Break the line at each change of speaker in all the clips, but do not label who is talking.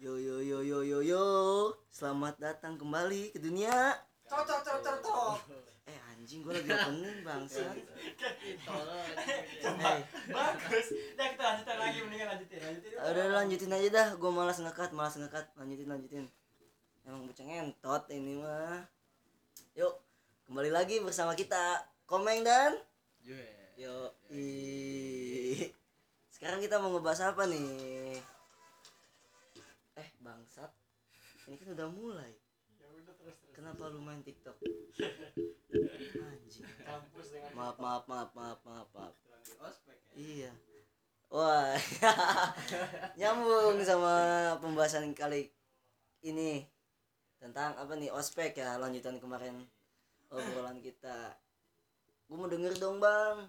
Yo yo yo yo yo yo. Selamat datang kembali ke dunia.
Cok cok cok cok cok.
Eh anjing gue lagi opening bangsat.
Coba.
Eh,
Bagus. Udah kita lanjutin lagi mendingan lanjutin lanjutin.
udah lanjutin aja dah. Gue malas ngekat, malas ngekat. Lanjutin lanjutin. Emang bocah ngentot ini mah. Yuk, kembali lagi bersama kita Komeng dan Yo. i. Sekarang kita mau ngebahas apa nih? Eh, bangsat. Ini kan udah mulai.
Ya udah terus terus.
Kenapa lu main TikTok? Anjing. Maaf, maaf, maaf, maaf, maaf, maaf.
Ospek ya.
Iya. Wah, nyambung sama pembahasan kali ini tentang apa nih ospek ya lanjutan kemarin obrolan kita. Gue mau denger dong bang,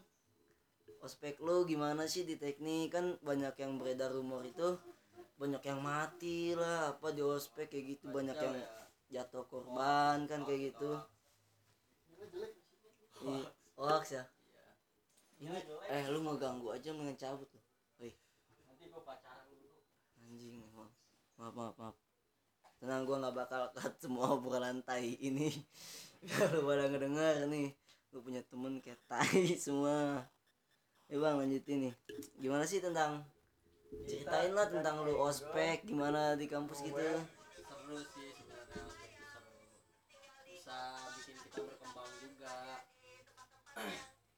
ospek lu gimana sih di teknik kan banyak yang beredar rumor itu banyak yang mati lah apa di ospek kayak gitu banyak yang jatuh korban kan kayak gitu. Iya, hoax ya. Ini eh lu mau ganggu aja mendingan cabut lu. Woi, anjing emang. Maaf, maaf, maaf. Tenang gua nggak bakal cut semua obrolan tai ini. Biar lu pada ngedenger nih. Lu punya temen kayak tai semua. Ya bang lanjutin nih. Gimana sih tentang ceritain lah tentang lu ospek gimana di kampus gitu.
seru sih sebenarnya ospek itu seru bisa bikin kita berkembang juga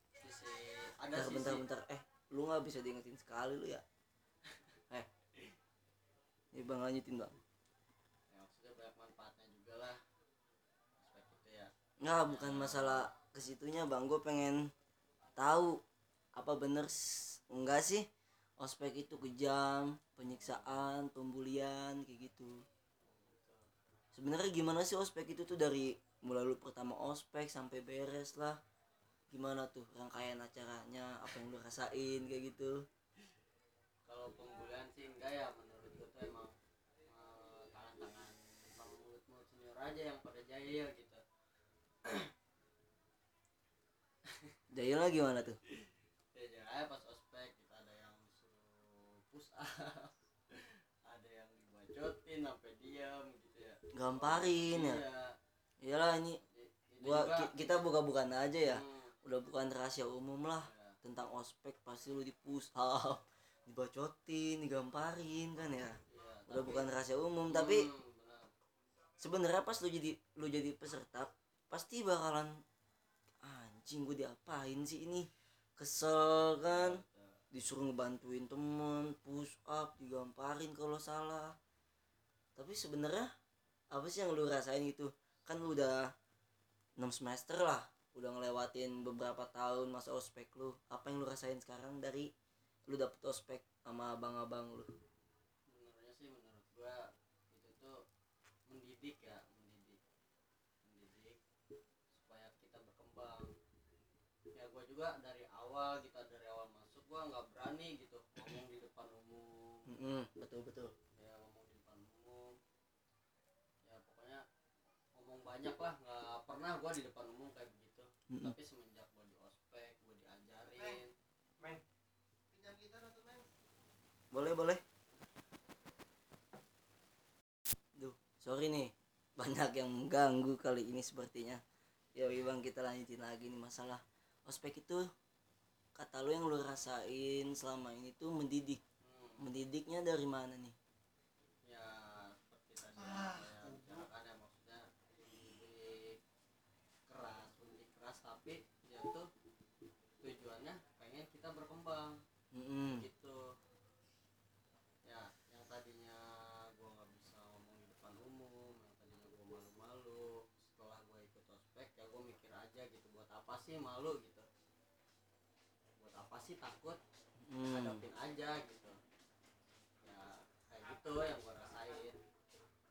sisi ada
Bentar,
sisi
bentar, bentar. Eh, lu nggak bisa diingetin sekali lu ya. Eh. Ini bang lanjutin bang.
ya, maksudnya banyak manfaatnya juga lah ospek itu ya
Nggak, bukan masalah ke situnya bang. Gue pengen tahu apa bener enggak sih ospek itu kejam, penyiksaan, pembulian kayak gitu. Sebenarnya gimana sih ospek itu tuh dari mulai lu pertama ospek sampai beres lah. Gimana tuh rangkaian acaranya, apa yang lu rasain kayak gitu.
kalau pembulian sih enggak ya menurut gue tuh emang eh, tangan-tangan bang mulut-mulut senior aja yang pada jahil gitu
Jahilnya gimana tuh?
ya jangan pas ospek kita ada yang suruh push up ada yang dibacotin sampai diam gitu ya
Gamparin ya.
iya
Iyalah ini gua kita buka-bukan aja ya.
hmm,
Udah bukan rahasia umum lah.
ya.
tentang ospek pasti lu di push up dibacotin digamparin kan ya
Iya,
udah
tapi-
bukan rahasia umum tapi
Hmm, benar.
sebenarnya pas lu jadi lu jadi peserta pasti bakalan anjing gue diapain sih ini kesel kan disuruh ngebantuin temen push up digamparin kalau salah. Tapi sebenarnya apa sih yang lu rasain gitu? Kan lu udah 6 semester lah udah ngelewatin beberapa tahun masa ospek lu. Apa yang lu rasain sekarang dari lu dapet ospek sama abang-abang lu?
Sebenarnya sih menurut gua itu tuh mendidik ya mendidik. Mendidik supaya kita berkembang. Ya gua juga dari awal kita dari awal gua nggak berani gitu ngomong di depan umum.
Mm-mm, betul betul.
Ya ngomong di depan umum. Ya pokoknya ngomong banyak lah. Nggak pernah gua di depan umum kayak begitu.
Mm-mm.
tapi semenjak gua di ospek gua diajarin.
Men.
boleh boleh. Duh, sorry nih. Banyak yang mengganggu kali ini sepertinya. Ya bang kita lanjutin lagi nih masalah ospek itu kata lu yang lu rasain selama ini tuh mendidik.
Hmm.
mendidiknya dari mana nih?
Ya seperti tadi yang saya bicarakan ya maksudnya mendidik keras mendidik keras tapi dia tuh tujuannya pengen kita berkembang.
Mm-mm.
gitu. Ya yang tadinya gua nggak bisa ngomong di depan umum yang tadinya gua malu-malu setelah gua ikut ospek ya gua mikir aja gitu buat apa sih malu gitu sih takut
Hmm.
hadapin aja gitu. Ya kayak gitu yang gua rasain.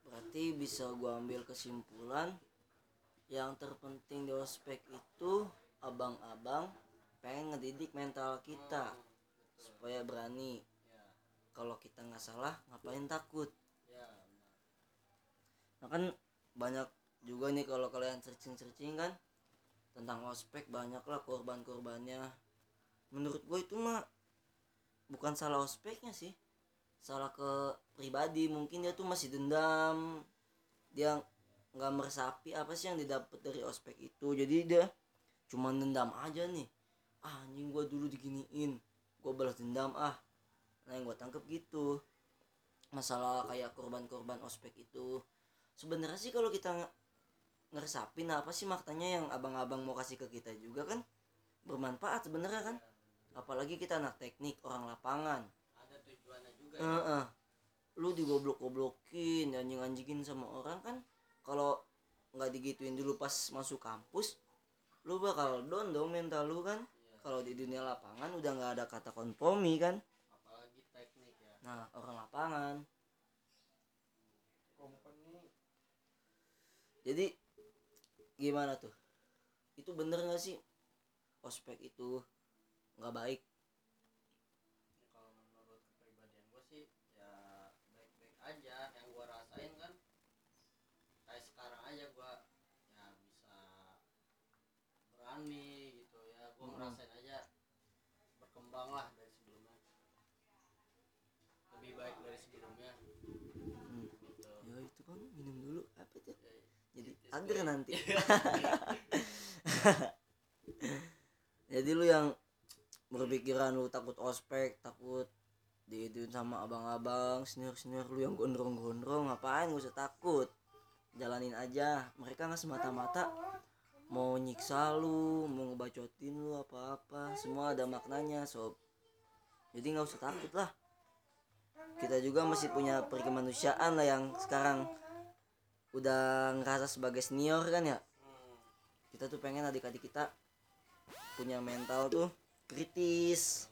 Berarti bisa gua ambil kesimpulan yang terpenting di ospek itu abang-abang pengen ngedidik mental kita
Hmm, betul.
supaya berani.
Ya.
Kalau kita nggak salah ngapain takut?
Ya
nah kan banyak juga nih kalau kalian searching searching kan tentang ospek banyak lah korban-korbannya menurut gue itu mah bukan salah ospeknya sih. Salah ke pribadi mungkin dia tuh masih dendam. Dia nggak meresapi apa sih yang didapat dari ospek itu. Jadi dia cuma dendam aja nih. Ah, anjing gua dulu diginiin. Gua balas dendam ah. Nah yang gua tangkep gitu. Masalah kayak korban-korban ospek itu. Sebenarnya sih kalau kita nge- ngeresapin apa sih maknanya yang abang-abang mau kasih ke kita juga kan? Bermanfaat sebenarnya kan apalagi kita anak teknik orang lapangan.
Ada tujuannya juga ya.
eh. lu digoblok-goblokin anjing-anjingin sama orang kan kalau nggak digituin dulu pas masuk kampus lu bakal down dong mental lu kan.
Iya.
kalau di dunia lapangan udah nggak ada kata kompromi kan.
Apalagi teknik ya.
Nah orang lapangan.
Company.
Jadi gimana tuh? Itu bener nggak sih? Ospek itu nggak baik.
Ya, kalau menurut kepribadian gue sih ya baik-baik aja. Yang gue rasain kan kayak sekarang aja gue ya bisa berani gitu ya. Gue
Mm-mm.
ngerasain aja berkembang lah dari sebelumnya. Lebih baik dari sebelumnya.
Hmm.
gitu.
Ya itu kan minum dulu. Apa tuh
Ya,
jadi
Itu
agar
sih.
nanti. Jadi lu yang berpikiran lu takut ospek takut diituin sama abang-abang senior senior lu yang gondrong-gondrong ngapain gak usah takut? Jalanin aja. Mereka nggak semata-mata mau nyiksa lu mau ngebacotin lu apa-apa. Semua ada maknanya sob. Jadi nggak usah takut lah. Kita juga masih punya perkemanusiaan lah yang sekarang udah ngerasa sebagai senior kan ya? Kita tuh pengen adik-adik kita punya mental tuh kritis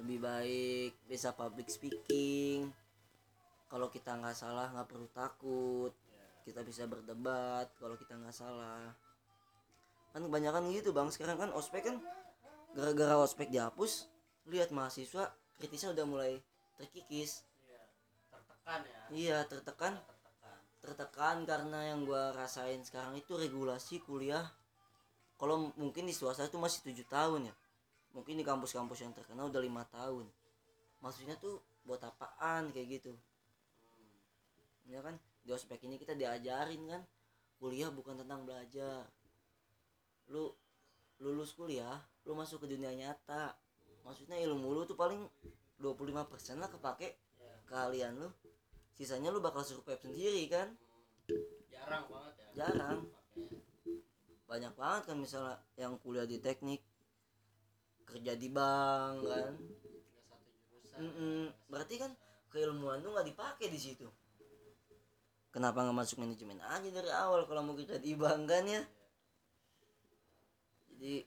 lebih baik
bisa public speaking. Kalau kita nggak salah nggak perlu takut. Kita bisa berdebat kalau kita nggak salah. Kan kebanyakan gitu bang. Sekarang kan ospek kan gara-gara ospek dihapus lihat mahasiswa kritisnya udah mulai terkikis.
Iya tertekan ya.
Iya tertekan
tertekan.
Tertekan karena yang gua rasain sekarang itu regulasi kuliah. Kalau mungkin di swasta itu masih tujuh tahun ya mungkin di kampus-kampus yang terkenal udah lima tahun. Maksudnya tuh buat apaan kayak gitu. Ya kan? Di ospek ini kita diajarin kan? Kuliah bukan tentang belajar. Lu lulus kuliah lu masuk ke dunia nyata. Maksudnya ilmu lu tuh paling 25% lah kepake keahlian lu. Sisanya lu bakal survive sendiri kan?
Jarang banget ya.
Jarang. Banyak banget kan misalnya yang kuliah di teknik kerja di bank kan?
Ya, nggak
Berarti kan keilmuan lu nggak dipakai di situ. Kenapa nggak masuk manajemen aja dari awal kalau mau kerja di bank kan ya? Jadi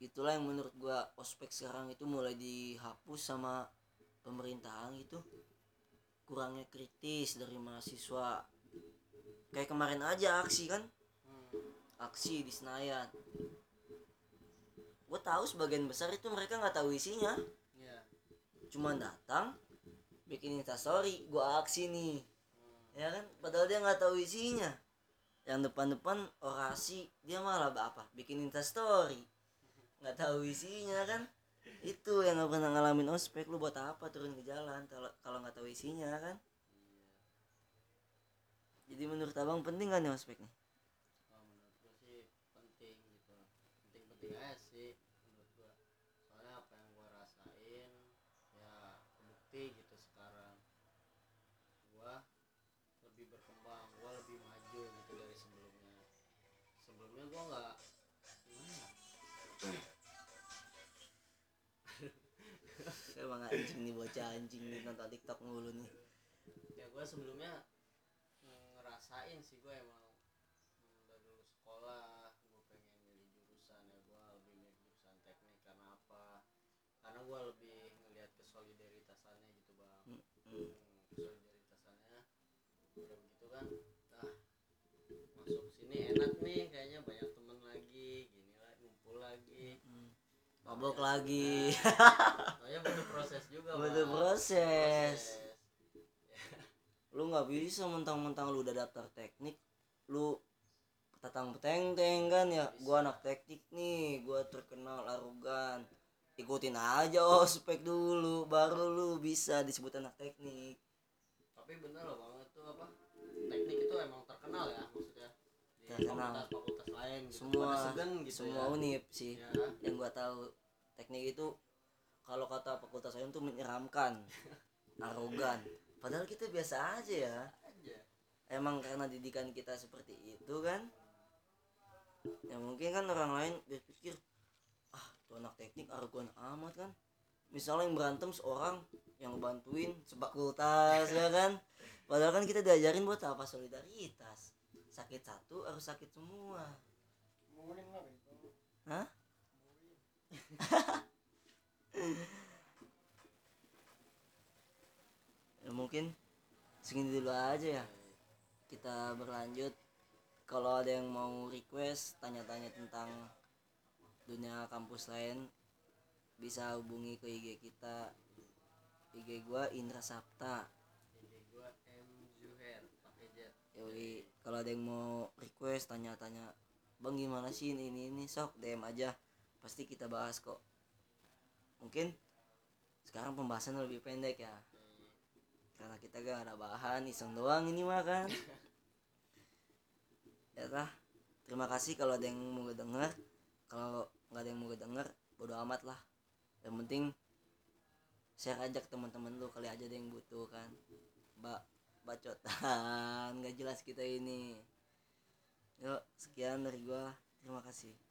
itulah yang menurut gua ospek sekarang itu mulai dihapus sama pemerintahan itu kurangnya kritis dari mahasiswa. Kayak kemarin aja aksi kan?
Hmm,
aksi di Senayan gue tahu sebagian besar itu mereka nggak tahu isinya.
Ya
cuma datang bikin instastory gue aksi nih.
Hmm,
ya kan? Padahal dia nggak tahu isinya. Yang depan-depan orasi dia malah apa? Bikin instastory nggak tahu isinya kan? Itu yang nggak pernah ngalamin ospek. Lu buat apa turun ke jalan kalau kalau nggak tahu isinya kan?
Iya.
jadi menurut abang penting kan nih ospek nih
Kalau menurut gua sih penting gitu penting-penting aja sih menurut gua. Soalnya apa yang gua rasain ya kebukti gitu sekarang. Gua lebih berkembang gua lebih maju gitu dari sebelumnya. Sebelumnya gua nggak gimana ya?
Emang anjing nih bocah anjing nih nonton tiktok mulu nih.
Ya gue sebelumnya ngerasain sih gue emang mm, dari dulu sekolah gue pengen milih jurusan ya gue lebih milih jurusan teknik karena apa karena gue lebih ngelihat kesolidaritannya gitu bang
Hmm.
Hmm, kesolidaritannya udah begitu kan nah masuk sini enak nih kayaknya banyak temen lagi gini lah ngumpul lagi
Hmm. mabok lagi
soalnya butuh proses juga
butuh
Bang.
proses
Proses.
lu nggak bisa mentang-mentang lu udah daftar teknik lu tatang peteng teng kan ya gua anak teknik nih gua terkenal arogan ikutin aja ospek dulu baru lu bisa disebut anak teknik.
Tapi bener loh bang itu apa teknik itu emang terkenal ya maksudnya. Di
Terkenal.
fakultas-fakultas lain gitu.
semua
segan gitu
semua
ya.
unip sih
ya
yang gua tahu. Teknik itu kalau kata fakultas lain tuh menyeramkan arogan. Padahal kita biasa aja ya.
Aja.
Emang karena didikan kita seperti itu kan ya mungkin kan orang lain berpikir tuh anak teknik arogan amat kan? Misalnya yang berantem seorang yang ngebantuin sefakultas ya kan? Padahal kan kita diajarin buat apa? Solidaritas. Sakit satu harus sakit semua.
Mungkin lah.
Hah? ya mungkin segini dulu aja ya. Kita berlanjut. Kalau ada yang mau request tanya-tanya tentang dunia kampus lain bisa hubungi ke IG kita. IG gua Indra Sapta.
Jadi gua M Zuher pakai
Yoi, kalau ada yang mau request tanya-tanya bang gimana sih ini ini ini? Sok DM aja. Pasti kita bahas kok. Mungkin sekarang pembahasan lebih pendek ya. Karena kita gak ada bahan iseng doang ini mah kan? Ya tah terima kasih kalau ada yang mau denger. Kalau nggak ada yang mau denger bodo amat lah. Yang penting share aja ke teman-teman lu kali aja ada yang butuh kan. Mbak bacotan nggak jelas kita ini. Yuk sekian dari gua. Terima kasih